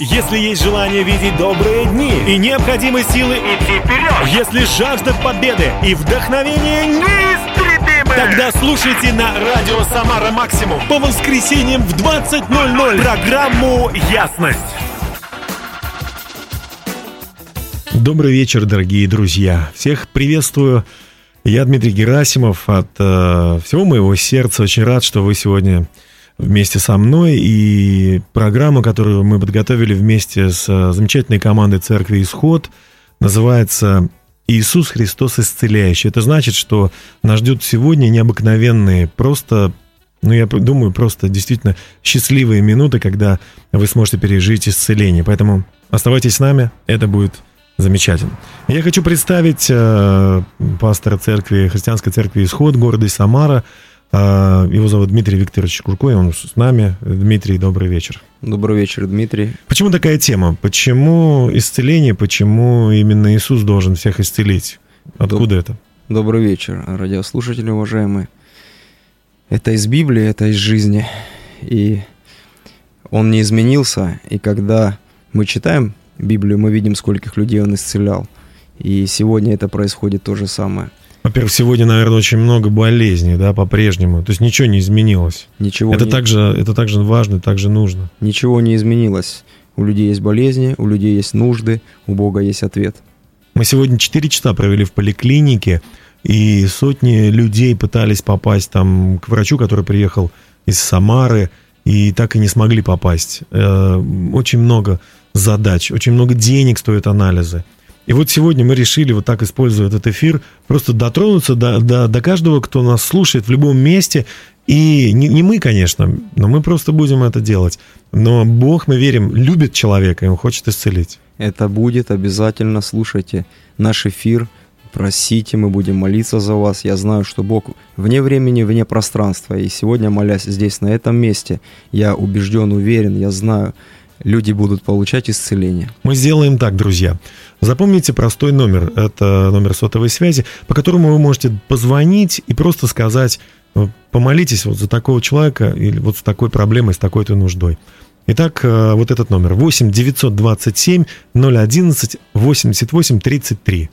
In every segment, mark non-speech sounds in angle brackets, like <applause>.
Если есть желание видеть добрые дни и необходимы силы идти вперед, если жажда победы и вдохновение неистребимы, тогда слушайте на Радио Самара Максимум по воскресеньям в 20.00 программу «Ясность». Добрый вечер, дорогие друзья. Всех приветствую. Я Дмитрий Герасимов. От э, всего моего сердца очень рад, что вы сегодня вместе со мной. И программа, которую мы подготовили вместе с э, замечательной командой Церкви Исход, называется «Иисус Христос исцеляющий». Это значит, что нас ждут сегодня необыкновенные, просто ну, я думаю, просто действительно счастливые минуты, когда вы сможете пережить исцеление. Поэтому оставайтесь с нами, это будет замечательно. Я хочу представить э, пастора церкви, христианской церкви Исход города Самара, его зовут Дмитрий Викторович Курко, и он с нами. Дмитрий, добрый вечер. Добрый вечер, Дмитрий. Почему такая тема? Почему исцеление? Почему именно Иисус должен всех исцелить? Откуда Доб... это? Добрый вечер, радиослушатели уважаемые. Это из Библии, это из жизни. И он не изменился. И когда мы читаем Библию, мы видим, скольких людей он исцелял. И сегодня это происходит то же самое. Во-первых, сегодня, наверное, очень много болезней, да, по-прежнему. То есть ничего не изменилось. Ничего. Это не... также, это также важно, также нужно. Ничего не изменилось. У людей есть болезни, у людей есть нужды, у Бога есть ответ. Мы сегодня 4 часа провели в поликлинике, и сотни людей пытались попасть там к врачу, который приехал из Самары, и так и не смогли попасть. Э, очень много задач, очень много денег стоят анализы. И вот сегодня мы решили, вот так используя этот эфир, просто дотронуться до, до, до каждого, кто нас слушает в любом месте. И не, не мы, конечно, но мы просто будем это делать. Но Бог, мы верим, любит человека, и Он хочет исцелить. Это будет обязательно. Слушайте наш эфир, просите, мы будем молиться за вас. Я знаю, что Бог вне времени, вне пространства. И сегодня, молясь здесь, на этом месте, я убежден, уверен, я знаю, люди будут получать исцеление. Мы сделаем так, друзья. Запомните простой номер. Это номер сотовой связи, по которому вы можете позвонить и просто сказать, «Э, помолитесь вот за такого человека или вот с такой проблемой, с такой-то нуждой. Итак, э, вот этот номер 8 927 011 88 33.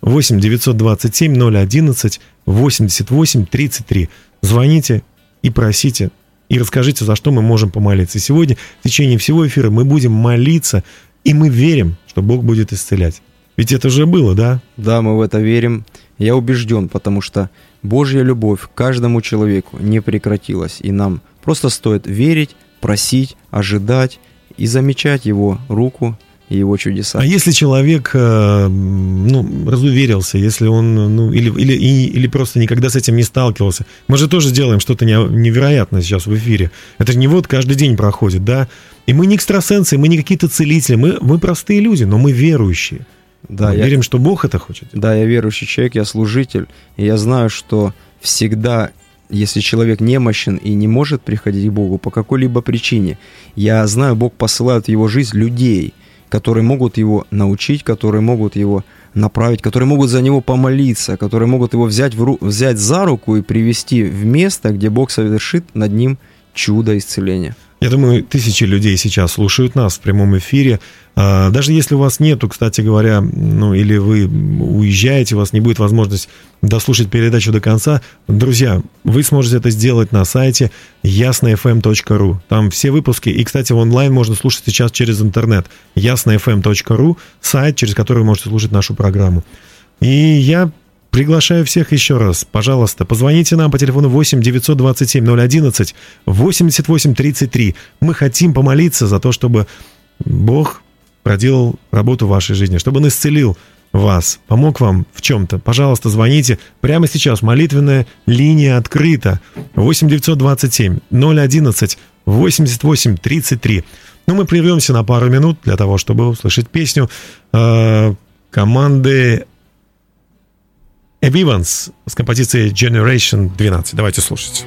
8 927 011 88 33. Звоните и просите и расскажите, за что мы можем помолиться. сегодня в течение всего эфира мы будем молиться, и мы верим, что Бог будет исцелять. Ведь это же было, да? Да, мы в это верим. Я убежден, потому что Божья любовь к каждому человеку не прекратилась. И нам просто стоит верить, просить, ожидать и замечать Его руку и его чудеса. А если человек, э, ну, разуверился, если он, ну, или, или, или просто никогда с этим не сталкивался, мы же тоже делаем что-то невероятное сейчас в эфире. Это же не вот каждый день проходит, да? И мы не экстрасенсы, мы не какие-то целители, мы, мы простые люди, но мы верующие. Да, мы я, верим, что Бог это хочет. Да, я верующий человек, я служитель, и я знаю, что всегда если человек немощен и не может приходить к Богу по какой-либо причине, я знаю, Бог посылает в его жизнь людей – которые могут его научить, которые могут его направить, которые могут за него помолиться, которые могут его взять, в ру... взять за руку и привести в место, где Бог совершит над ним чудо исцеления. Я думаю, тысячи людей сейчас слушают нас в прямом эфире. А, даже если у вас нету, кстати говоря, ну или вы уезжаете, у вас не будет возможности дослушать передачу до конца, друзья, вы сможете это сделать на сайте яснofm.ru. Там все выпуски, и, кстати, онлайн можно слушать сейчас через интернет. яснofm.ru, сайт, через который вы можете слушать нашу программу. И я Приглашаю всех еще раз. Пожалуйста, позвоните нам по телефону 8 927 011 88 33. Мы хотим помолиться за то, чтобы Бог проделал работу в вашей жизни, чтобы Он исцелил вас, помог вам в чем-то. Пожалуйста, звоните прямо сейчас. Молитвенная линия открыта. 8 927 011 88 33. Ну, мы прервемся на пару минут для того, чтобы услышать песню э, команды Эбиванс с композицией Generation 12. Давайте слушать.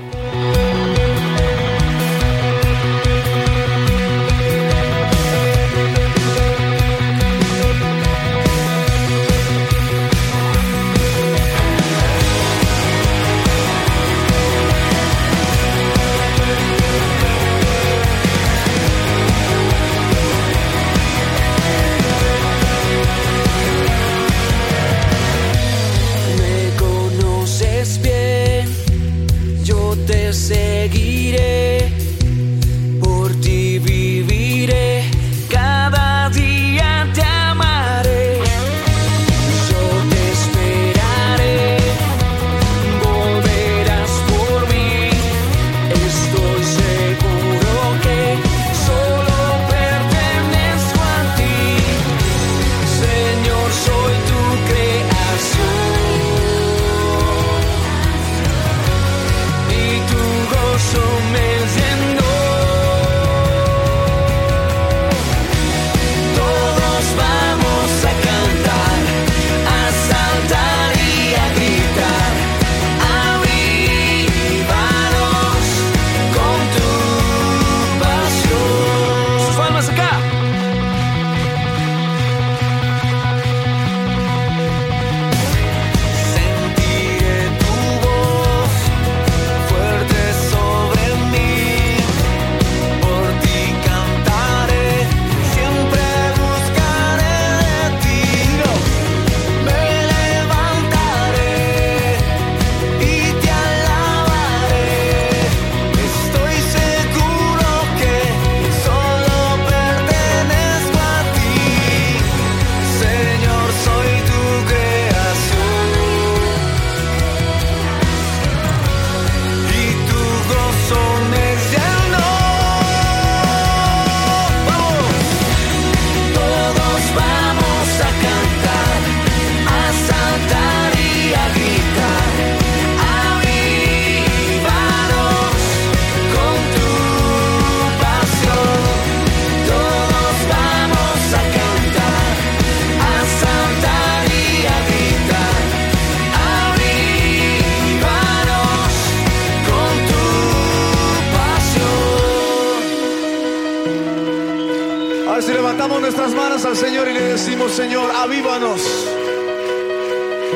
Nuestras manos al Señor y le decimos, Señor, avívanos.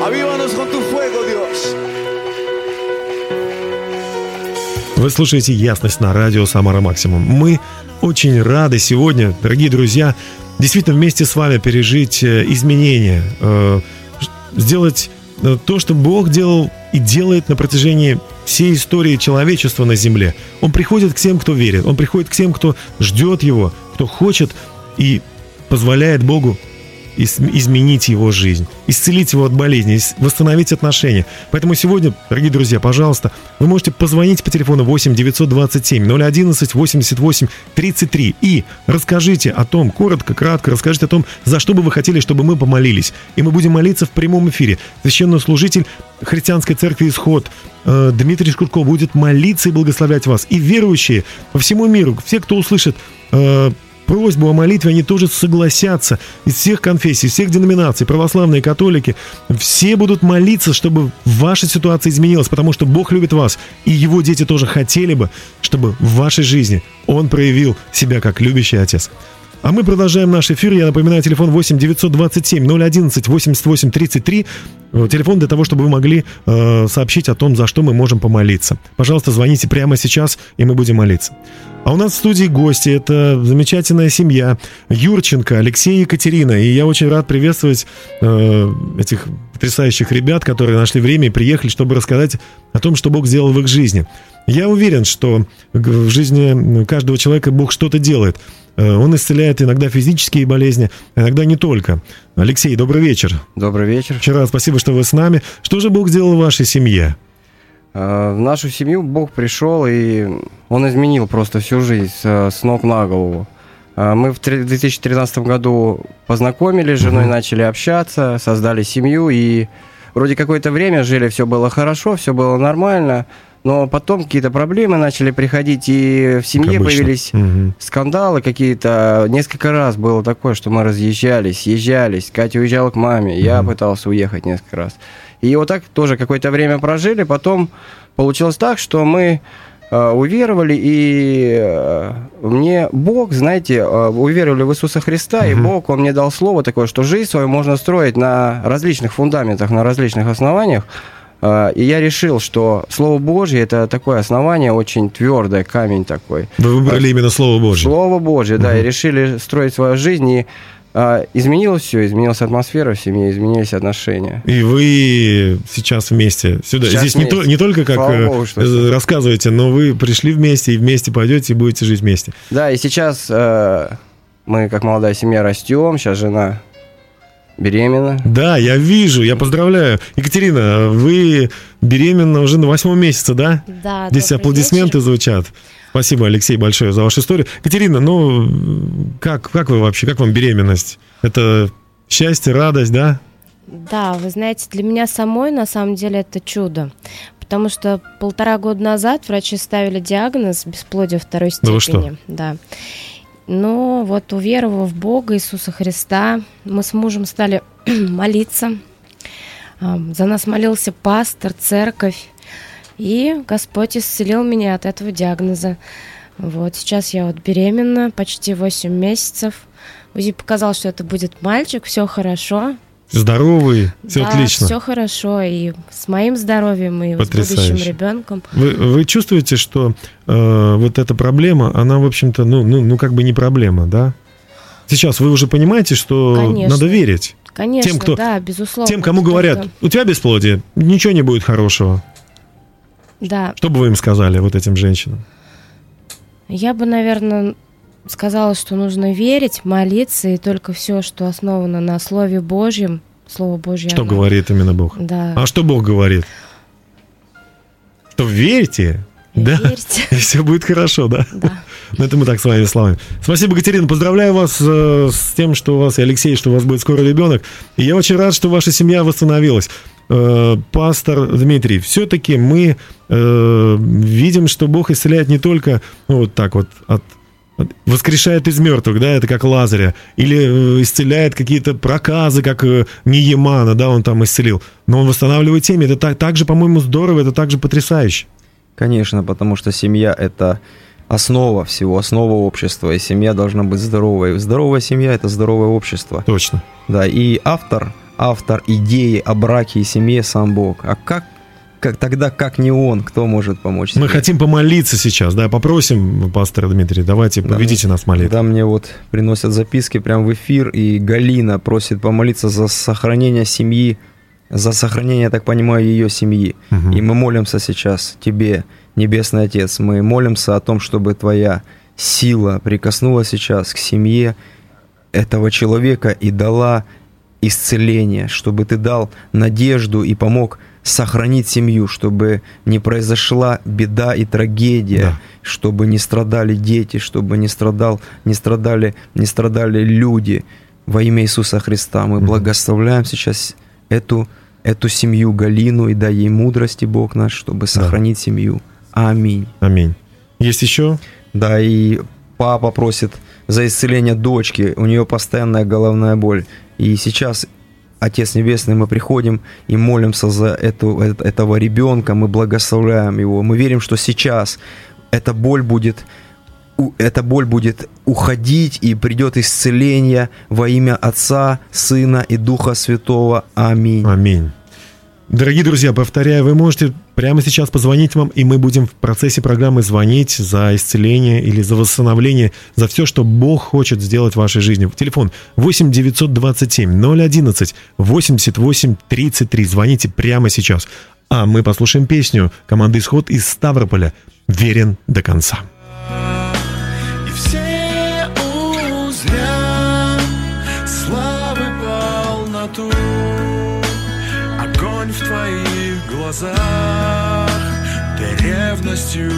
Avívanos con tu fuego, Dios. Вы слушаете «Ясность» на радио «Самара Максимум». Мы очень рады сегодня, дорогие друзья, действительно вместе с вами пережить э, изменения, э, сделать э, то, что Бог делал и делает на протяжении всей истории человечества на Земле. Он приходит к тем, кто верит, он приходит к тем, кто ждет Его, кто хочет и позволяет Богу изменить его жизнь, исцелить его от болезни, восстановить отношения. Поэтому сегодня, дорогие друзья, пожалуйста, вы можете позвонить по телефону 8 927 011 88 33 и расскажите о том, коротко, кратко, расскажите о том, за что бы вы хотели, чтобы мы помолились. И мы будем молиться в прямом эфире. Священнослужитель Христианской Церкви Исход э, Дмитрий Шкурко будет молиться и благословлять вас. И верующие по всему миру, все, кто услышит э, просьбу о молитве, они тоже согласятся. Из всех конфессий, всех деноминаций, православные, католики, все будут молиться, чтобы ваша ситуация изменилась, потому что Бог любит вас, и Его дети тоже хотели бы, чтобы в вашей жизни Он проявил себя как любящий Отец. А мы продолжаем наш эфир. Я напоминаю, телефон 8 927 011 88 33. Телефон для того, чтобы вы могли э, сообщить о том, за что мы можем помолиться. Пожалуйста, звоните прямо сейчас, и мы будем молиться. А у нас в студии гости. Это замечательная семья. Юрченко, Алексей и Екатерина. И я очень рад приветствовать э, этих потрясающих ребят, которые нашли время и приехали, чтобы рассказать о том, что Бог сделал в их жизни. Я уверен, что в жизни каждого человека Бог что-то делает. Э, он исцеляет иногда физические болезни, иногда не только. Алексей, добрый вечер. Добрый вечер. Вчера спасибо, что вы с нами. Что же Бог сделал в вашей семье? Э, в нашу семью Бог пришел, и Он изменил просто всю жизнь с ног на голову. Э, мы в 2013 году познакомились с женой, начали общаться, создали семью, и вроде какое-то время жили, все было хорошо, все было нормально – но потом какие-то проблемы начали приходить, и в семье появились угу. скандалы какие-то. Несколько раз было такое, что мы разъезжались, съезжались. Катя уезжала к маме, угу. я пытался уехать несколько раз. И вот так тоже какое-то время прожили. Потом получилось так, что мы э, уверовали, и э, мне Бог, знаете, э, уверовали в Иисуса Христа, угу. и Бог, Он мне дал слово такое, что жизнь свою можно строить на различных фундаментах, на различных основаниях. А, и я решил, что Слово Божье это такое основание очень твердое, камень такой. Вы выбрали именно Слово Божье. Слово Божье, да, и решили строить свою жизнь и а, изменилось все, изменилась атмосфера в семье, изменились отношения. И вы сейчас вместе сюда. Сейчас Здесь вместе. Не, то, не только как э, Богу, что рассказываете, но вы пришли вместе и вместе пойдете и будете жить вместе. Да, и сейчас э, мы как молодая семья растем, сейчас жена Беременна. Да, я вижу, я поздравляю. Екатерина, вы беременна уже на восьмом месяце, да? Да. Здесь аплодисменты вечер. звучат. Спасибо, Алексей, большое за вашу историю. Катерина, ну, как, как вы вообще, как вам беременность? Это счастье, радость, да? Да, вы знаете, для меня самой на самом деле это чудо. Потому что полтора года назад врачи ставили диагноз бесплодие второй степени. Да вы что? Да. Но вот уверовав в Бога Иисуса Христа, мы с мужем стали <clears throat> молиться. За нас молился пастор, церковь. И Господь исцелил меня от этого диагноза. Вот сейчас я вот беременна, почти 8 месяцев. УЗИ показал, что это будет мальчик, все хорошо здоровый, все да, отлично. все хорошо и с моим здоровьем, и Потрясающе. с будущим ребенком. Вы, вы чувствуете, что э, вот эта проблема, она, в общем-то, ну, ну, ну, как бы не проблема, да? Сейчас вы уже понимаете, что Конечно. надо верить. Конечно, тем, кто, да, безусловно. Тем, кому говорят, у тебя бесплодие, ничего не будет хорошего. Да. Что бы вы им сказали, вот этим женщинам? Я бы, наверное, сказала, что нужно верить, молиться, и только все, что основано на Слове Божьем, Слово Божье. Что оно... говорит именно Бог? Да. А что Бог говорит? Что верите, да, верьте. <laughs> и все будет хорошо, да? Да. <laughs> Ну, это мы так своими словами. Спасибо, Катерина. Поздравляю вас э, с тем, что у вас, и Алексей, что у вас будет скоро ребенок. И я очень рад, что ваша семья восстановилась. Э, пастор Дмитрий, все-таки мы э, видим, что Бог исцеляет не только ну, вот так вот от воскрешает из мертвых, да, это как Лазаря, или э, исцеляет какие-то проказы, как э, Ниемана, да, он там исцелил, но он восстанавливает семьи, это так, так же, по-моему, здорово, это также потрясающе. Конечно, потому что семья – это основа всего, основа общества, и семья должна быть здоровой. Здоровая семья – это здоровое общество. Точно. Да, и автор, автор идеи о браке и семье сам Бог. А как как, тогда как не он, кто может помочь? Мы хотим помолиться сейчас, да, попросим пастора Дмитрия, давайте да, поведите нас молитву. Да, мне вот приносят записки прямо в эфир, и Галина просит помолиться за сохранение семьи, за сохранение, я так понимаю, ее семьи. Угу. И мы молимся сейчас тебе, Небесный Отец, мы молимся о том, чтобы твоя сила прикоснулась сейчас к семье этого человека и дала исцеление, чтобы ты дал надежду и помог сохранить семью, чтобы не произошла беда и трагедия, да. чтобы не страдали дети, чтобы не страдал, не страдали, не страдали люди во имя Иисуса Христа. Мы mm благословляем сейчас эту эту семью Галину и дай ей мудрости Бог наш, чтобы сохранить да. семью. Аминь. Аминь. Есть еще? Да, и папа просит за исцеление дочки, у нее постоянная головная боль. И сейчас Отец Небесный, мы приходим и молимся за эту, этого ребенка, мы благословляем его. Мы верим, что сейчас эта боль будет эта боль будет уходить, и придет исцеление во имя Отца, Сына и Духа Святого. Аминь. Аминь. Дорогие друзья, повторяю, вы можете прямо сейчас позвонить вам, и мы будем в процессе программы звонить за исцеление или за восстановление, за все, что Бог хочет сделать в вашей жизни. Телефон 8 927 011 88 33. Звоните прямо сейчас. А мы послушаем песню команды «Исход» из Ставрополя «Верен до конца». глазах Ты Used to,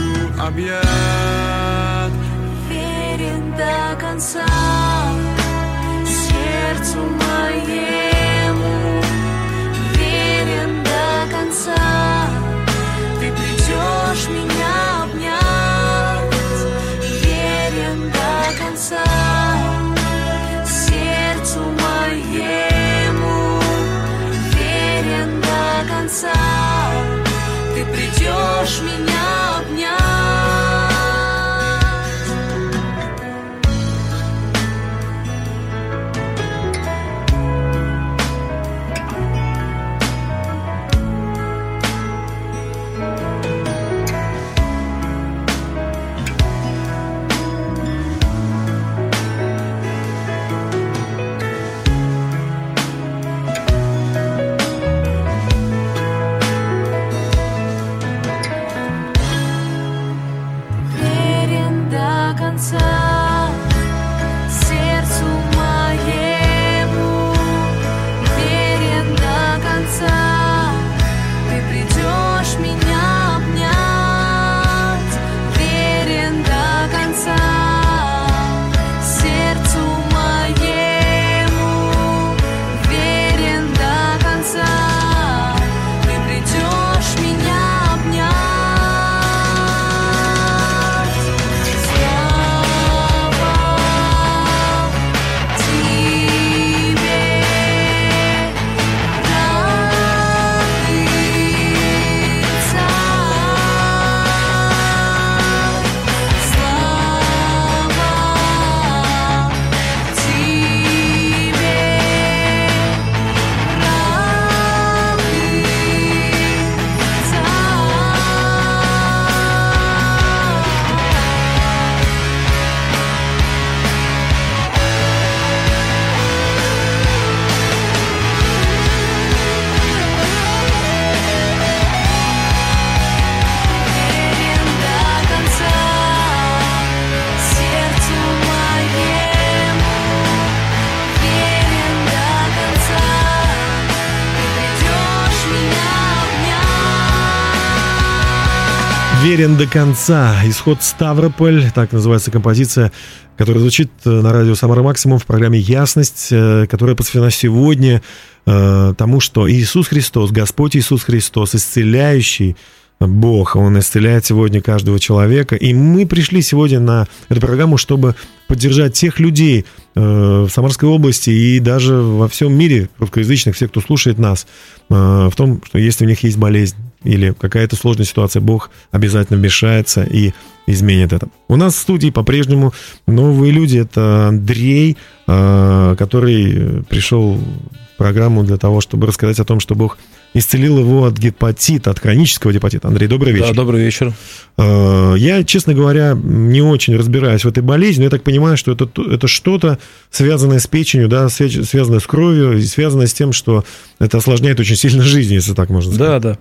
Верен до конца. Исход Ставрополь, так называется композиция, которая звучит э, на радио Самара Максимум в программе «Ясность», э, которая посвящена сегодня э, тому, что Иисус Христос, Господь Иисус Христос, исцеляющий Бог, Он исцеляет сегодня каждого человека. И мы пришли сегодня на эту программу, чтобы поддержать тех людей в Самарской области и даже во всем мире, русскоязычных, всех, кто слушает нас, в том, что если у них есть болезнь, или какая-то сложная ситуация, Бог обязательно вмешается и изменит это. У нас в студии по-прежнему новые люди. Это Андрей, э, который пришел в программу для того, чтобы рассказать о том, что Бог исцелил его от гепатита, от хронического гепатита. Андрей, добрый вечер. Да, добрый вечер. Э, я, честно говоря, не очень разбираюсь в этой болезни, но я так понимаю, что это, это что-то связанное с печенью, да, связанное с кровью и связанное с тем, что это осложняет очень сильно жизнь, если так можно сказать. Да, да.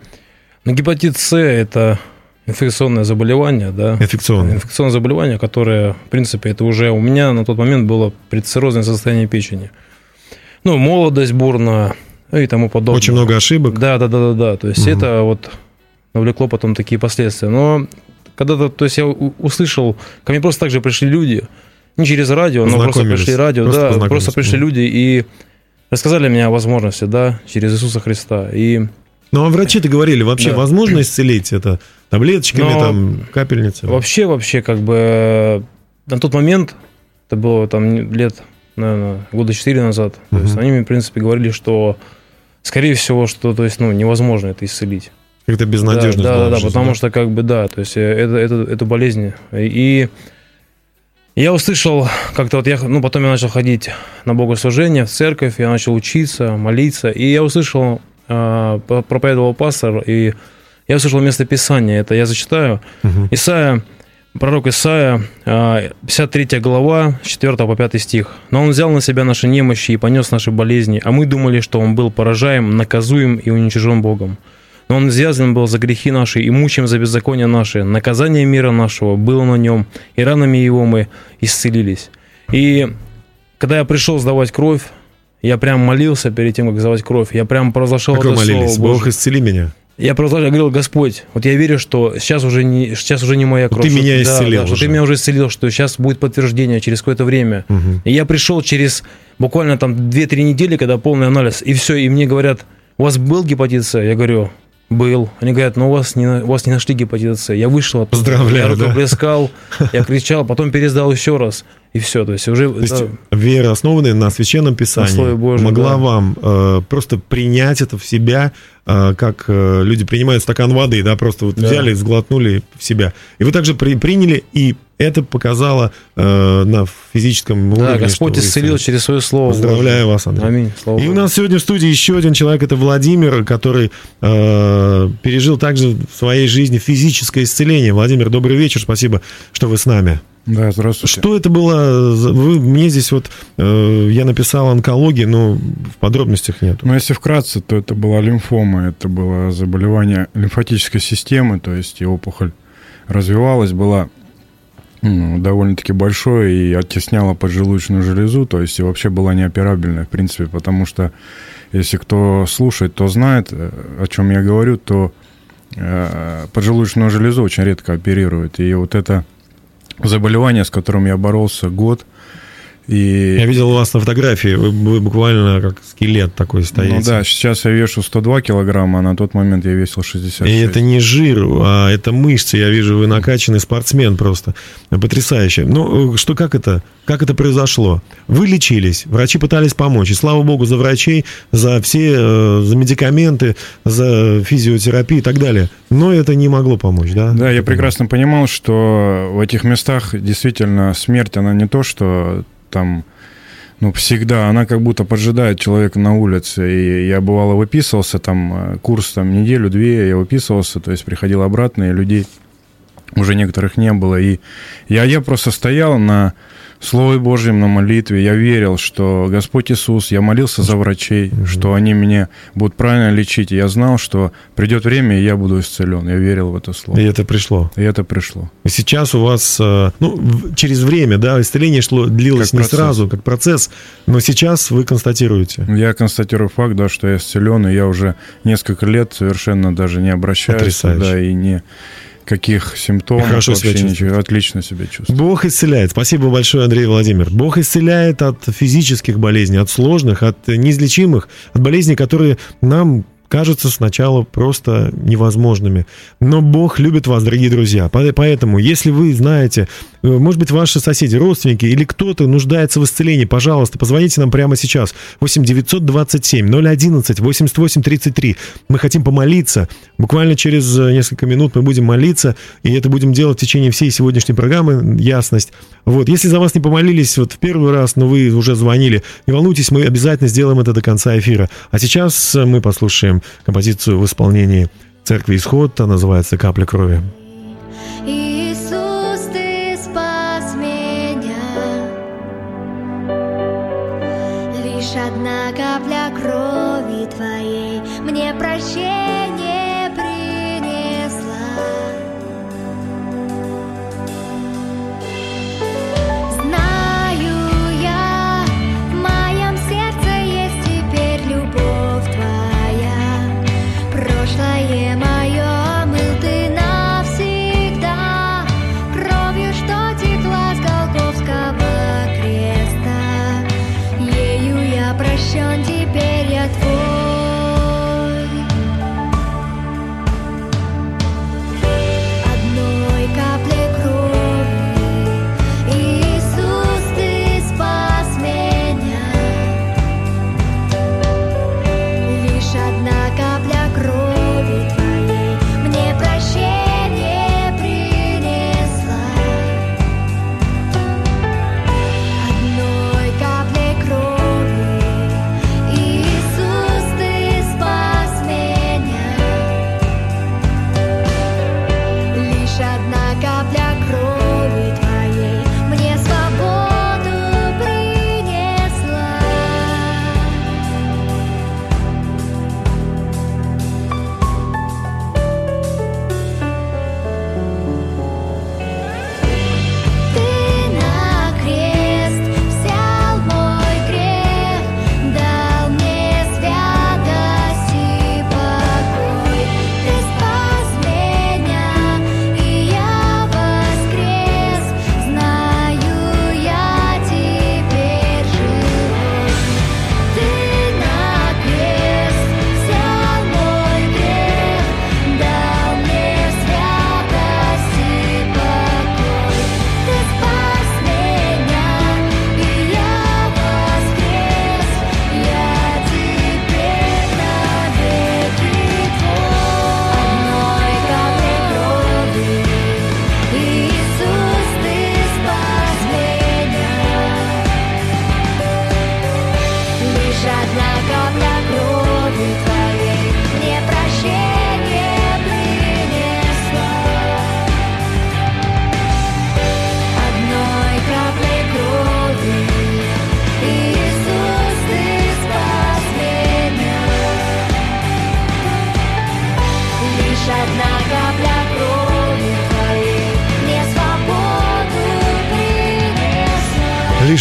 Но гепатит С – это инфекционное заболевание, да. Инфекционное. Инфекционное заболевание, которое, в принципе, это уже у меня на тот момент было предциррозное состояние печени. Ну, молодость бурная, ну и тому подобное. Очень много ошибок. Да, да, да, да, да. То есть угу. это вот навлекло потом такие последствия. Но когда-то, то есть я услышал, ко мне просто так же пришли люди, не через радио, но просто пришли радио, просто да, просто пришли люди и рассказали мне о возможности, да, через Иисуса Христа. И ну, а врачи-то говорили, вообще да. возможно исцелить это таблеточками, Но там, капельницами? Вообще, вообще, как бы на тот момент, это было там лет, наверное, года четыре назад, угу. то есть они мне, в принципе, говорили, что скорее всего, что то есть, ну, невозможно это исцелить. Как-то безнадежно. Да, да, да, потому да? что как бы да, то есть э, это, это, это болезнь. И я услышал, как-то вот я, ну, потом я начал ходить на богослужение в церковь, я начал учиться, молиться, и я услышал, э, проповедовал пастор, и я услышал место Писания, это я зачитаю. Угу. Исайя Пророк Исаия, 53 а, глава, 4 по 5 стих. «Но Он взял на себя наши немощи и понес наши болезни, а мы думали, что Он был поражаем, наказуем и уничижен Богом. Но Он извязан был за грехи наши и мучим за беззаконие наши. Наказание мира нашего было на Нем, и ранами Его мы исцелились». И когда я пришел сдавать кровь, я прям молился перед тем, как сдавать кровь. Я прям провозглашал как это вы молились? Слово Бог, исцели меня. Я продолжаю, говорил, Господь, вот я верю, что сейчас уже не, сейчас уже не моя кровь. Ты меня исцелил. Да, да, что ты меня уже исцелил, что сейчас будет подтверждение через какое-то время. Угу. И я пришел через буквально там 2-3 недели, когда полный анализ, и все, и мне говорят, у вас был гепатит С? Я говорю, был. Они говорят, ну у вас не, у вас не нашли гепатит С. Я вышел, Поздравляю, я рукоплескал, да? я <laughs> кричал, потом пересдал еще раз. И все, то есть уже... То есть да, вера, основанная на Священном Писании, на Божьем, могла да. вам э, просто принять это в себя, э, как э, люди принимают стакан воды, да, просто вот да. взяли, сглотнули в себя. И вы также при, приняли, и это показало э, на физическом уровне. Да, Господь исцелил через свое слово. Поздравляю Божье. вас, Андрей. Аминь. Слава и у нас сегодня в студии еще один человек, это Владимир, который э, пережил также в своей жизни физическое исцеление. Владимир, добрый вечер, спасибо, что вы с нами. Да, здравствуйте. Что это было? Вы, мне здесь вот, э, я написал онкология, но в подробностях нет. Ну, если вкратце, то это была лимфома, это было заболевание лимфатической системы, то есть и опухоль развивалась, была ну, довольно-таки большой и оттесняла поджелудочную железу, то есть и вообще была неоперабельная, в принципе, потому что если кто слушает, то знает, э, о чем я говорю, то э, поджелудочную железу очень редко оперируют, и вот это заболевание, с которым я боролся год. И... Я видел у вас на фотографии, вы, вы буквально как скелет такой стоите. Ну да, сейчас я вешу 102 килограмма, а на тот момент я весил 66. И это не жир, а это мышцы, я вижу, вы накачанный спортсмен просто. Потрясающе. Ну, что, как это, как это произошло? Вы лечились, врачи пытались помочь, и слава богу за врачей, за все, э, за медикаменты, за физиотерапию и так далее. Но это не могло помочь, да? Да, я прекрасно понимал, что в этих местах действительно смерть, она не то, что там ну, всегда, она как будто поджидает человека на улице. И я бывало выписывался, там, э, курс там неделю-две, я выписывался, то есть приходил обратно, и людей уже некоторых не было. И я, я просто стоял на Слове Божьем, на молитве. Я верил, что Господь Иисус, я молился за врачей, угу. что они меня будут правильно лечить. Я знал, что придет время, и я буду исцелен. Я верил в это слово. И это пришло. И это пришло. И сейчас у вас, э, ну, через время, да, исцеление шло, длилось как не процесс. сразу, как процесс, но сейчас вы констатируете. Я констатирую факт, да, что я исцелен, и я уже несколько лет совершенно даже не обращаюсь Потрясающе. туда и не каких симптомов. Хорошо вообще себя ничего. Отлично себя чувствую. Бог исцеляет. Спасибо большое, Андрей Владимир. Бог исцеляет от физических болезней, от сложных, от неизлечимых, от болезней, которые нам кажутся сначала просто невозможными. Но Бог любит вас, дорогие друзья. Поэтому, если вы знаете, э, может быть, ваши соседи, родственники или кто-то нуждается в исцелении, пожалуйста, позвоните нам прямо сейчас. 8 927 011 88 33. Мы хотим помолиться. Буквально через э, несколько минут мы будем молиться, и это будем делать в течение всей сегодняшней программы, ясность. Вот, если за вас не помолились вот в первый раз, но вы уже звонили, не волнуйтесь, мы обязательно сделаем это до конца эфира. А сейчас мы послушаем композицию в исполнении церкви Исход, называется «Капля крови».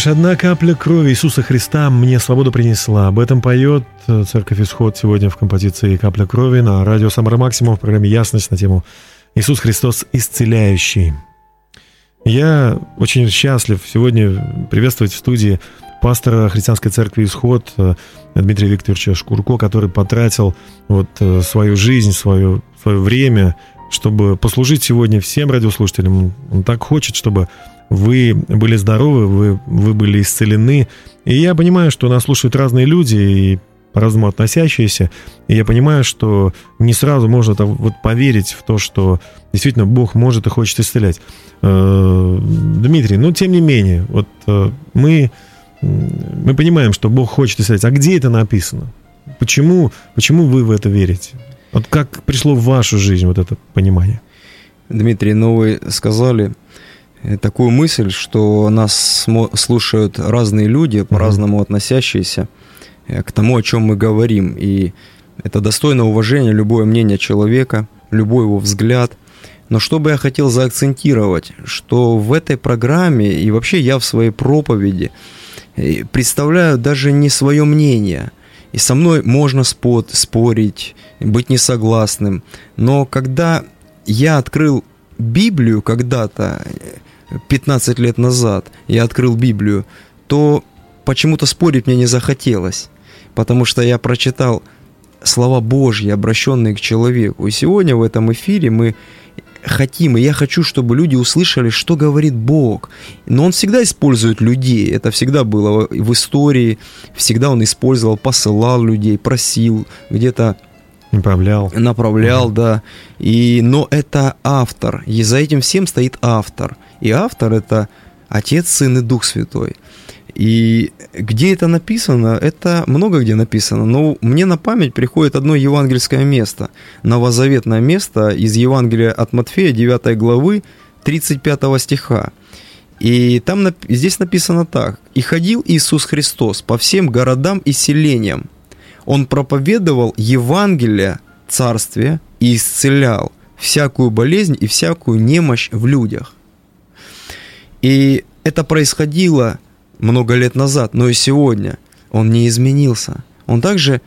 Лишь одна капля крови Иисуса Христа мне свободу принесла. Об этом поет э, Церковь Исход сегодня в композиции «Капля крови» на радио «Самара Максимум» в программе «Ясность» на тему «Иисус Христос исцеляющий». Я очень счастлив сегодня приветствовать в студии пастора христианской церкви «Исход» э, Дмитрия Викторовича Шкурко, который потратил вот э, свою жизнь, свое, свое время, чтобы послужить сегодня всем радиослушателям. Он- Он так хочет, чтобы вы были здоровы, вы, вы были исцелены. И я понимаю, что нас слушают разные люди, и по-разному относящиеся. И я понимаю, что не сразу можно там вот поверить в то, что действительно Бог может и хочет исцелять. Э, Дмитрий, ну тем не менее, вот э, мы, мы понимаем, что Бог хочет исцелять. А где это написано? Почему, почему вы в это верите? Вот как пришло в вашу жизнь вот это понимание? Дмитрий, ну вы сказали такую мысль, что нас слушают разные люди, по-разному относящиеся э, к тому, о чем мы говорим. И это достойно уважения, любое мнение человека, любой его взгляд. Но что бы я хотел заакцентировать, что в этой программе и вообще я в своей проповеди э, представляю даже не свое мнение. И со мной можно спот- спорить, быть несогласным. Но когда я открыл Библию когда-то, э, 15 лет назад, я открыл Библию, то почему-то спорить мне не захотелось, потому что я прочитал слова Божьи, обращенные к человеку. И сегодня в этом эфире мы хотим, и я хочу, чтобы люди услышали, что говорит Бог. Но Он всегда использует людей, это всегда было в истории, всегда Он использовал, посылал людей, просил, где-то Направлял. Направлял, да. И, но это автор. И за этим всем стоит автор. И автор это Отец, Сын и Дух Святой. И где это написано, это много где написано, но мне на память приходит одно евангельское место, новозаветное место из Евангелия от Матфея, 9 главы, 35 стиха. И там здесь написано так. «И ходил Иисус Христос по всем городам и селениям. Он проповедовал Евангелие Царствия и исцелял всякую болезнь и всякую немощь в людях». И это происходило много лет назад, но и сегодня он не изменился. Он также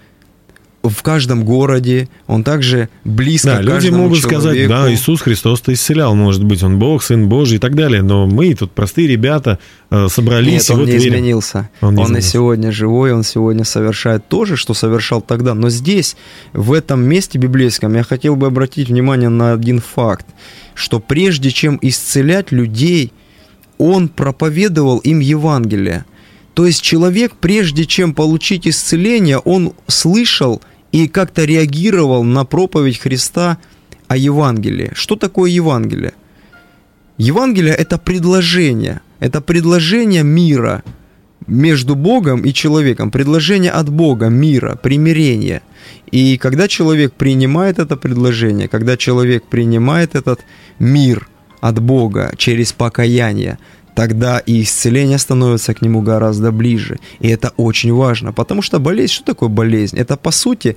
в каждом городе, он также близко да, к люди могут человеку. сказать, да, Иисус Христос-то исцелял, может быть, он Бог, Сын Божий и так далее, но мы тут простые ребята э, собрались Нет, он вот не верим. изменился. Он, не он изменился. и сегодня живой, он сегодня совершает то же, что совершал тогда. Но здесь, в этом месте библейском, я хотел бы обратить внимание на один факт, что прежде чем исцелять людей – он проповедовал им Евангелие. То есть человек, прежде чем получить исцеление, он слышал и как-то реагировал на проповедь Христа о Евангелии. Что такое Евангелие? Евангелие – это предложение, это предложение мира между Богом и человеком, предложение от Бога, мира, примирения. И когда человек принимает это предложение, когда человек принимает этот мир – от Бога через покаяние, тогда и исцеление становится к нему гораздо ближе. И это очень важно, потому что болезнь, что такое болезнь? Это по сути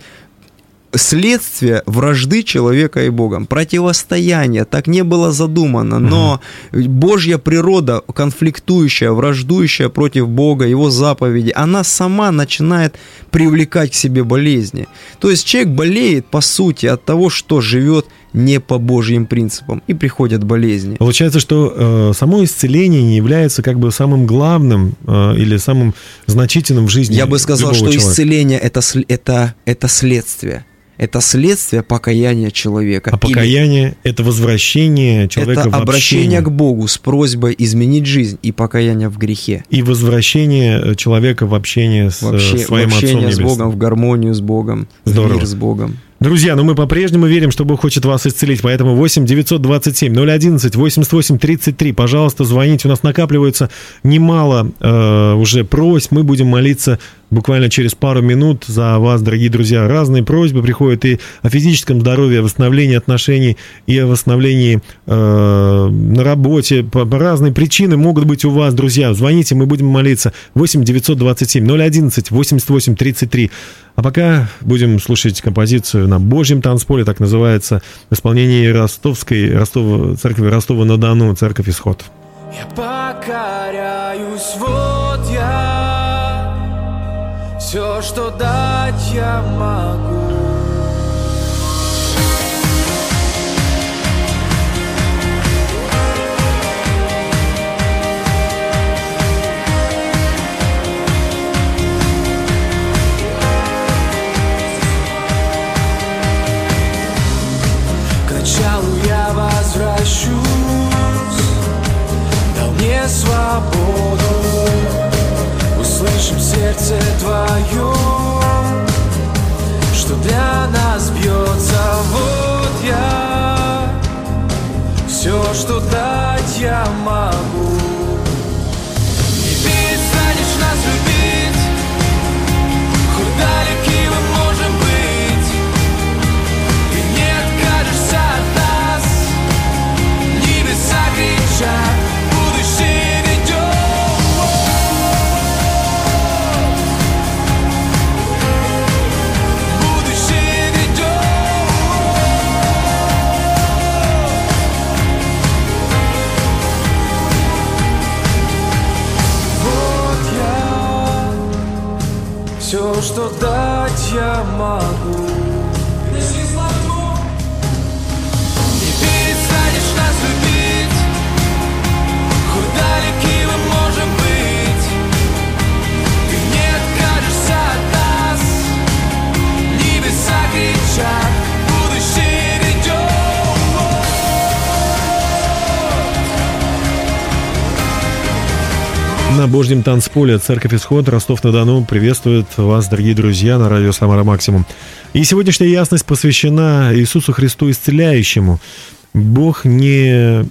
следствие вражды человека и Богом, противостояние, так не было задумано, но Божья природа, конфликтующая, враждующая против Бога, Его заповеди, она сама начинает привлекать к себе болезни. То есть человек болеет, по сути, от того, что живет не по Божьим принципам, и приходят болезни. Получается, что э, само исцеление не является как бы самым главным э, или самым значительным в жизни. Я бы сказал, что человека. исцеление это, это, это следствие это следствие покаяния человека. А покаяние – это возвращение человека это в обращение к Богу с просьбой изменить жизнь и покаяние в грехе. И возвращение человека в общение с Вообще, своим в общение Отцом с Богом, в гармонию с Богом, Здорово. в мир с Богом. Друзья, ну мы по-прежнему верим, что Бог хочет вас исцелить, поэтому 8 927 011 88 33, пожалуйста, звоните, у нас накапливается немало э, уже просьб, мы будем молиться буквально через пару минут за вас, дорогие друзья. Разные просьбы приходят и о физическом здоровье, о восстановлении отношений, и о восстановлении э, на работе. По, по разные причины могут быть у вас, друзья. Звоните, мы будем молиться. 8 927 011 88 33. А пока будем слушать композицию на Божьем танцполе, так называется, в исполнении Ростовской, Ростова, церкви Ростова-на-Дону, церковь Исход. Я покоряюсь, вот что дать я могу. свободу Услышим сердце твое Что для нас бьется. Вот я. Все, что дать я могу что дать я могу. На Божьем танцполе. Церковь Исход, Ростов-на-Дону приветствует вас, дорогие друзья, на радио Самара Максимум. И сегодняшняя ясность посвящена Иисусу Христу Исцеляющему. Бог не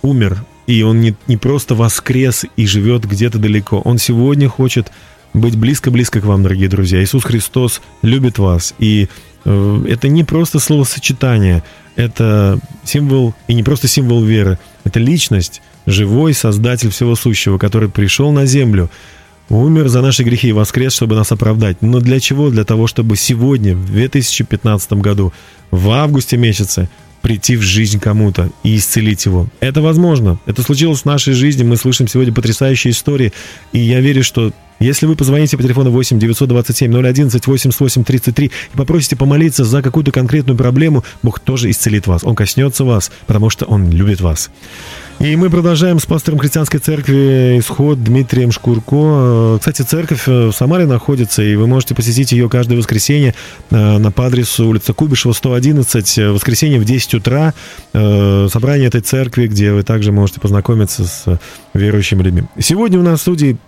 умер, и Он не, не просто воскрес и живет где-то далеко. Он сегодня хочет быть близко-близко к вам, дорогие друзья. Иисус Христос любит вас. И э, это не просто словосочетание, это символ, и не просто символ веры, это личность, живой Создатель всего сущего, который пришел на землю, умер за наши грехи и воскрес, чтобы нас оправдать. Но для чего? Для того, чтобы сегодня, в 2015 году, в августе месяце, прийти в жизнь кому-то и исцелить его. Это возможно. Это случилось в нашей жизни. Мы слышим сегодня потрясающие истории. И я верю, что если вы позвоните по телефону 8 927 011 88 33 и попросите помолиться за какую-то конкретную проблему, Бог тоже исцелит вас. Он коснется вас, потому что Он любит вас. И мы продолжаем с пастором христианской церкви «Исход» Дмитрием Шкурко. Кстати, церковь в Самаре находится, и вы можете посетить ее каждое воскресенье на, по адресу улица Кубишева, 111, воскресенье в 10 утра. Собрание этой церкви, где вы также можете познакомиться с верующими людьми. Сегодня у нас в студии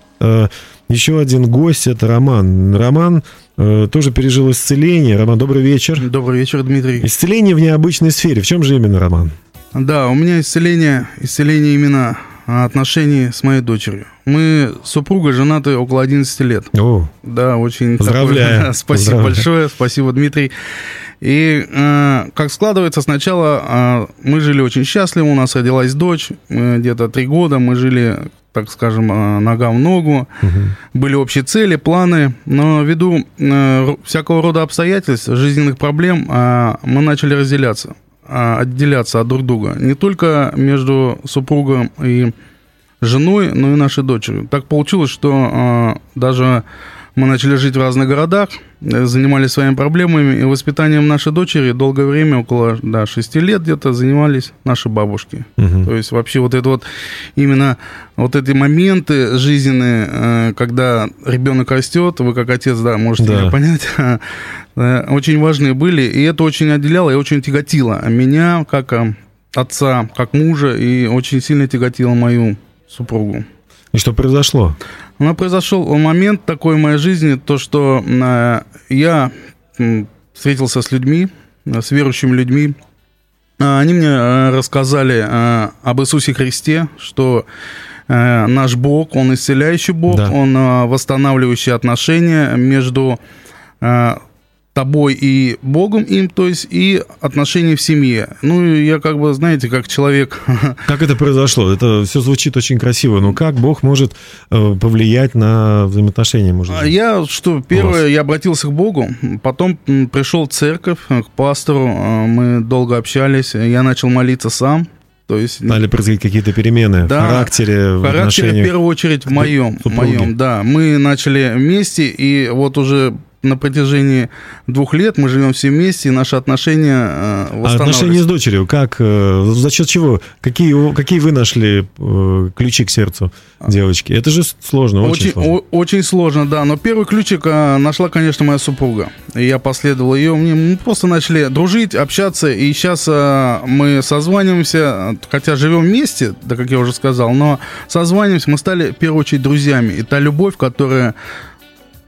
еще один гость, это Роман. Роман э, тоже пережил исцеление. Роман, добрый вечер. Добрый вечер, Дмитрий. Исцеление в необычной сфере. В чем же именно, Роман? Да, у меня исцеление, исцеление именно отношений с моей дочерью. Мы с супругой женаты около 11 лет. О, да, очень... Поздравляю. Такое, <laughs> спасибо Поздравляю. большое, спасибо, Дмитрий. И э, как складывается, сначала э, мы жили очень счастливо, у нас родилась дочь, э, где-то три года, мы жили, так скажем, э, нога в ногу, Угу. были общие цели, планы, но ввиду э, всякого рода обстоятельств, жизненных проблем, э, мы начали разделяться, отделяться от друг друга. Не только между супругом и женой, но и нашей дочерью. Так получилось, что даже мы начали жить в разных городах, э, занимались своими проблемами, и воспитанием нашей дочери долгое время, около да, 6 лет где-то, занимались наши бабушки. Мгм. То есть вообще вот это вот именно вот эти моменты жизненные, э, когда ребенок растет, вы как отец, да, можете Да. понять, <laughs> очень важные были, и это очень отделяло и очень тяготило меня как э, отца, как мужа, и очень сильно тяготило мою супругу. И что произошло? У меня произошел момент такой в моей жизни, то, что э, я встретился с людьми, э, с верующими людьми. А, Они мне э, рассказали э, об Иисусе Христе, что э, наш Бог, Он исцеляющий Бог, Да. Он э, восстанавливающий отношения между э, тобой и Богом им, то есть и отношения в семье. Ну, и я как бы, знаете, как человек <laughs> Как это произошло? Это все звучит очень красиво. Но как Бог может э, повлиять на взаимоотношения и А жены? Я, что, первое, я обратился к Богу, потом пришел в церковь, э, к пастору, э, мы долго общались, я начал молиться сам, то есть... Стали происходить какие-то перемены Да, в характере, в характере, в первую очередь, в моем, в моем, да. Мы начали вместе, и вот уже на протяжении двух лет мы живем все вместе, и наши отношения э, А отношения с дочерью, как, э, за счет чего? Какие, какие вы нашли э, ключи к сердцу девочки? Это же сложно, очень, Очень, сложно. о- очень сложно, да. Но первый ключик а, нашла, конечно, моя супруга. И я последовал ее. Мне мы просто начали дружить, общаться. И сейчас мы созваниваемся, хотя живем вместе, да, как я уже сказал, но созваниваемся, мы стали в первую очередь друзьями. И та любовь, которая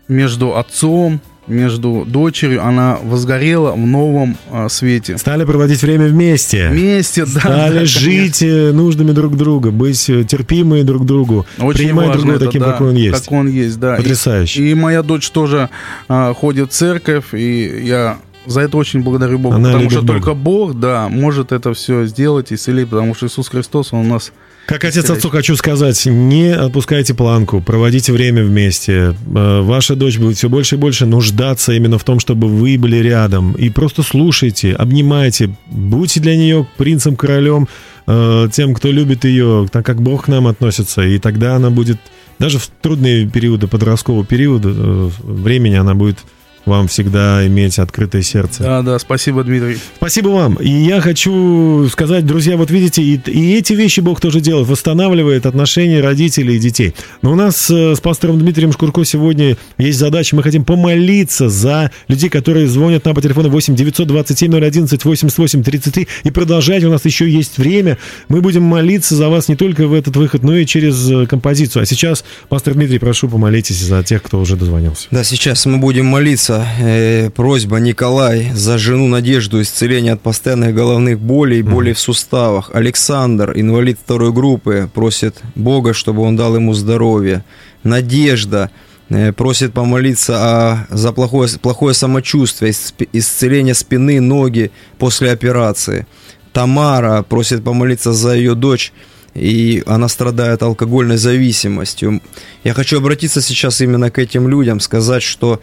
между отцом, между дочерью, она возгорела в новом а, свете. Стали проводить время вместе. Вместе, да. Стали да, жить э, нуждами друг друга, быть э, терпимые друг другу, Очень принимать важно это, таким, да, какой он есть. Как он есть, да. И- Потрясающе. И, моя дочь тоже а, ходит в церковь, и я за это очень благодарю Бога. Она потому что Бога. только Бог, да, может это все сделать, исцелить, потому что Иисус Христос, Он у нас... Как отец отцу хочу сказать, не отпускайте планку, проводите время вместе. Э, Ваша дочь будет все больше и больше нуждаться именно в том, чтобы вы были рядом. И просто слушайте, обнимайте, будьте для нее принцем, королем, э, тем, кто любит ее, так как Бог к нам относится. И тогда она будет, даже в трудные периоды, подросткового периода, э, времени, она будет вам всегда иметь открытое сердце. Да, да, спасибо, Дмитрий. Спасибо вам. И я хочу сказать, друзья, вот видите, и, и эти вещи Бог тоже делает, восстанавливает отношения родителей и детей. Но у нас э, с пастором Дмитрием Шкурко сегодня есть задача, мы хотим помолиться за людей, которые звонят нам по телефону 8 927 011 88 33 и продолжать, у нас еще есть время. Мы будем молиться за вас не только в этот выход, но и через э, композицию. А сейчас, пастор Дмитрий, прошу, помолитесь за тех, кто уже дозвонился. Да, сейчас мы будем молиться. Э, просьба Николай за жену Надежду исцеления от постоянных головных болей, болей в суставах. Александр, инвалид второй группы, просит Бога, чтобы он дал ему здоровье. Надежда э, просит помолиться о, за плохое, плохое самочувствие, исцеление спины, ноги после операции. Тамара просит помолиться за ее дочь, и она страдает алкогольной зависимостью. Я хочу обратиться сейчас именно к этим людям, сказать, что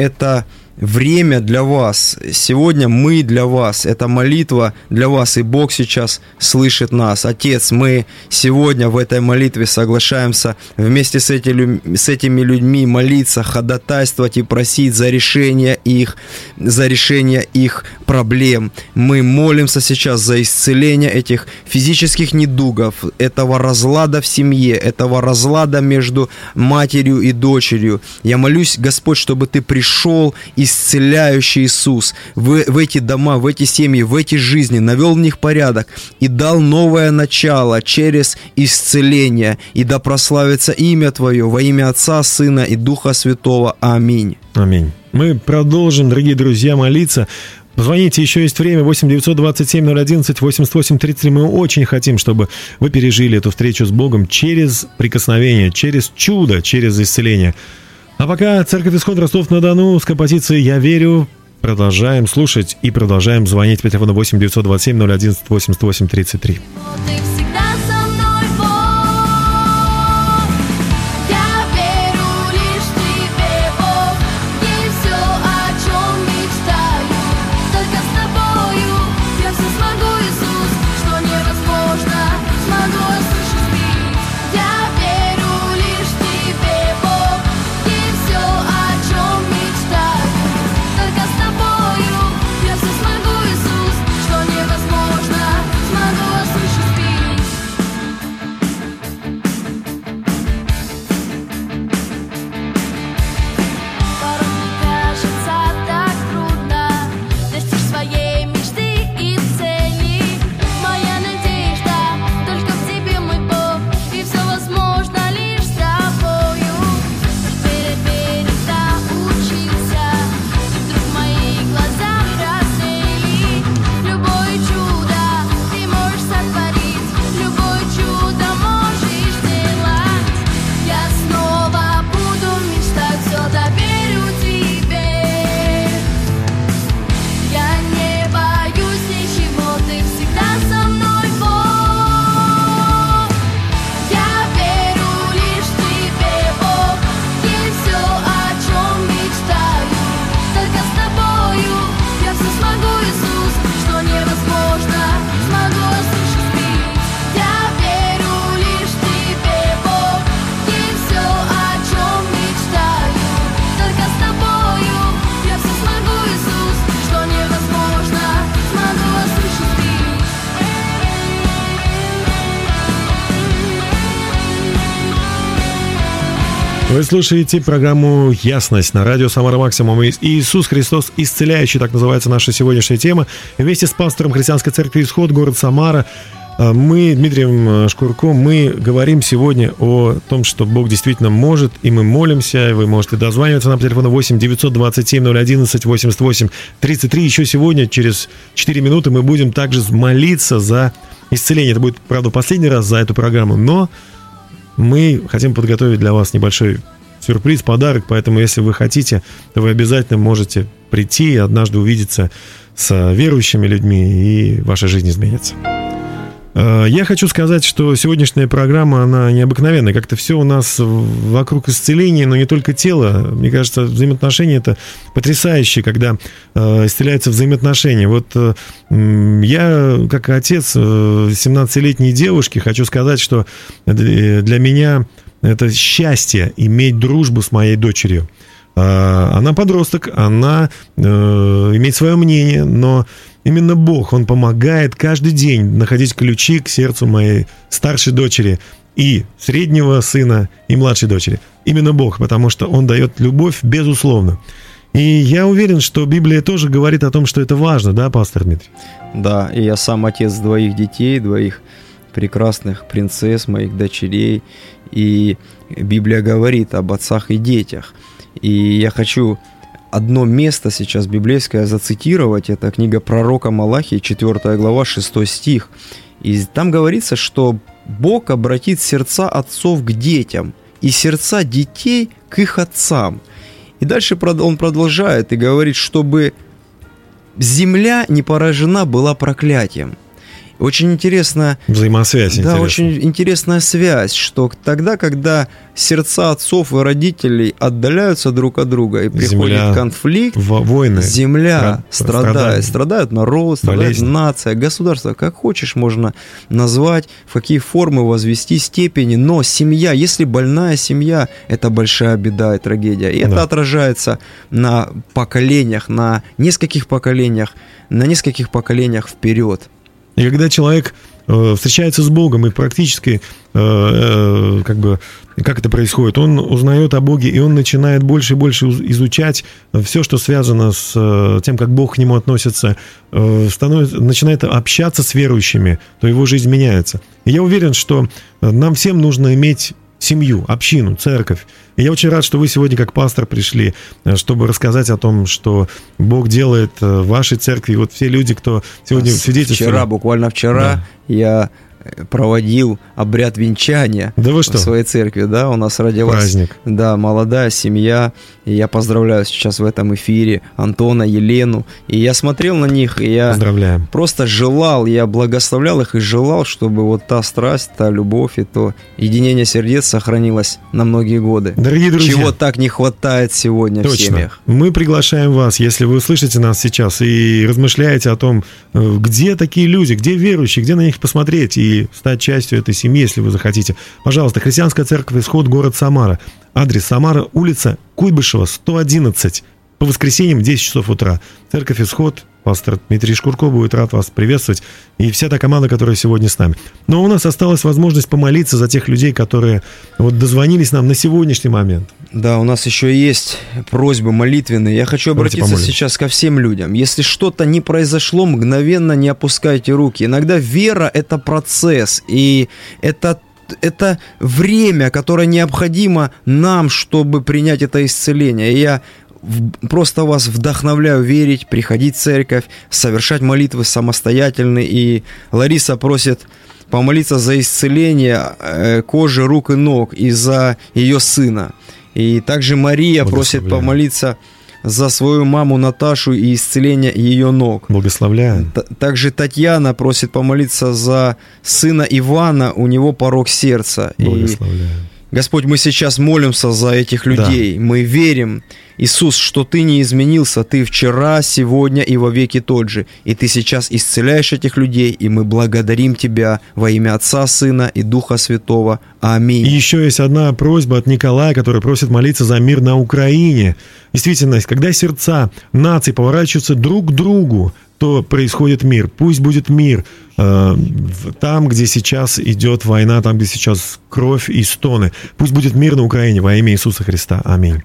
это время для вас. Сегодня мы для вас. Это молитва для вас. И Бог сейчас слышит нас. Отец, мы сегодня в этой молитве соглашаемся вместе с, эти, с этими людьми молиться, ходатайствовать и просить за решение их, за решение их проблем. Мы молимся сейчас за исцеление этих физических недугов, этого разлада в семье, этого разлада между матерью и дочерью. Я молюсь, Господь, чтобы Ты пришел, исцеляющий Иисус, в, в эти дома, в эти семьи, в эти жизни, навел в них порядок и дал новое начало через исцеление. И да прославится имя Твое во имя Отца, Сына и Духа Святого. Аминь. Аминь. Мы продолжим, дорогие друзья, молиться. Звоните, еще есть время, 8 927 011 88 33. Мы очень хотим, чтобы вы пережили эту встречу с Богом через прикосновение, через чудо, через исцеление. А пока Церковь Исход Ростов-на-Дону. С композицией «Я верю» продолжаем слушать и продолжаем звонить. По телефону 8 927 011 88 33. Вы слушаете программу «Ясность» на радио «Самара Максимум». И Иисус Христос исцеляющий, так называется наша сегодняшняя тема. Вместе с пастором Христианской Церкви «Исход», город Самара, э, мы, Дмитрием э, Шкурко, мы говорим сегодня о том, что Бог действительно может, и мы молимся. Вы можете дозваниваться нам по телефону 8 927 011 88 33. Еще сегодня, через 4 минуты, мы будем также молиться за исцеление. Это будет, правда, последний раз за эту программу, но мы хотим подготовить для вас небольшой сюрприз, подарок, поэтому если вы хотите, то вы обязательно можете прийти и однажды увидеться с верующими людьми, и ваша жизнь изменится. Э, Я хочу сказать, что сегодняшняя программа, она необыкновенная. Как-то все у нас вокруг исцеления, но не только тело. Мне кажется, взаимоотношения это потрясающе, когда э, исцеляются взаимоотношения. Вот э, я, как отец э, 17-летней девушки, хочу сказать, что для меня это счастье иметь дружбу с моей дочерью. Она подросток, она имеет свое мнение, но именно Бог, Он помогает каждый день находить ключи к сердцу моей старшей дочери и среднего сына, и младшей дочери. Именно Бог, потому что Он дает любовь безусловно. И я уверен, что Библия тоже говорит о том, что это важно, да, пастор Дмитрий? Да, и я сам отец двоих детей, двоих прекрасных принцесс, моих дочерей. И Библия говорит об отцах и детях. И я хочу одно место сейчас библейское зацитировать. Это книга пророка Малахии, 4 глава, 6 стих. И там говорится, что Бог обратит сердца отцов к детям и сердца детей к их отцам. И дальше он продолжает и говорит, чтобы земля не поражена была проклятием. Очень интересно, Взаимосвязь да, интересная. очень интересная связь, что тогда, когда сердца отцов и родителей отдаляются друг от друга и приходит Земля, конфликт, Во- войны. земля стра- страдает, страдания. страдают народ, страдает Болезни. нация, государство, как хочешь можно назвать, в какие формы возвести степени, но семья, если больная семья, это большая беда и трагедия, и это Да. отражается на поколениях, на нескольких поколениях, на нескольких поколениях вперед. И когда человек э, встречается с Богом и практически, э, э, как бы, как это происходит, он узнает о Боге, и он начинает больше и больше изучать все, что связано с тем, как Бог к нему относится, становится, начинает общаться с верующими, то его жизнь меняется. И я уверен, что нам всем нужно иметь семью, общину, церковь. И я очень рад, что вы сегодня как пастор пришли, э, чтобы рассказать о том, что Бог делает э, в вашей церкви. И вот все люди, кто сегодня свидетельствует. Вчера, буквально вчера, я э, проводил обряд венчания Да вы что? в своей церкви, да, у нас родилась Праздник. Да, молодая семья. И я поздравляю сейчас в этом эфире Антона, Елену. И я смотрел на них, и я Поздравляем. просто желал, я благословлял их и желал, чтобы вот та страсть, та любовь и то единение сердец сохранилось на многие годы. Дорогие друзья, Чего так не хватает сегодня в точно. семьях. Мы приглашаем вас, если вы слышите нас сейчас и размышляете о том, э, где такие люди, где верующие, где на них посмотреть и стать частью этой семьи, если вы захотите. Пожалуйста, Христианская церковь Исход, город Самара. Адрес Самара, улица Куйбышева, 111. По воскресеньям в 10 часов утра. Церковь Исход, пастор Дмитрий Шкурко будет рад вас приветствовать. И вся та команда, которая сегодня с нами. Но у нас осталась возможность помолиться за тех людей, которые вот дозвонились нам на сегодняшний момент. Да, у нас еще есть просьбы молитвенные. Я хочу обратиться сейчас ко всем людям. Если что-то не произошло, мгновенно не опускайте руки. Иногда вера – это процесс, и это это время, которое необходимо нам, чтобы принять это исцеление. И я просто вас вдохновляю верить, приходить в церковь, совершать молитвы самостоятельно. И Лариса просит помолиться за исцеление э, кожи рук и ног и за ее сына. И также Мария просит помолиться за свою маму Наташу и исцеление ее ног. Благословляю. Т- Также Татьяна просит помолиться за сына Ивана, у него порог сердца. И, Благословляю. Господь, мы сейчас молимся за этих людей. Мы верим, Иисус, что Ты не изменился. Ты вчера, сегодня и во веки тот же. И Ты сейчас исцеляешь этих людей, и мы благодарим Тебя во имя Отца, Сына и Духа Святого. Аминь. И еще есть одна просьба от Николая, который просит молиться за мир на Украине. Действительно, когда сердца наций поворачиваются друг к другу, то происходит мир. Пусть будет мир э, там, где сейчас идет война, там, где сейчас кровь и стоны. Пусть будет мир на Украине во имя Иисуса Христа. Аминь.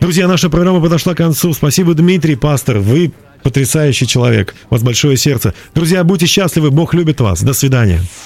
Друзья, наша программа подошла к концу. Спасибо, Дмитрий, пастор. Вы потрясающий человек. У вас большое сердце. Друзья, будьте счастливы. Бог любит вас. До свидания.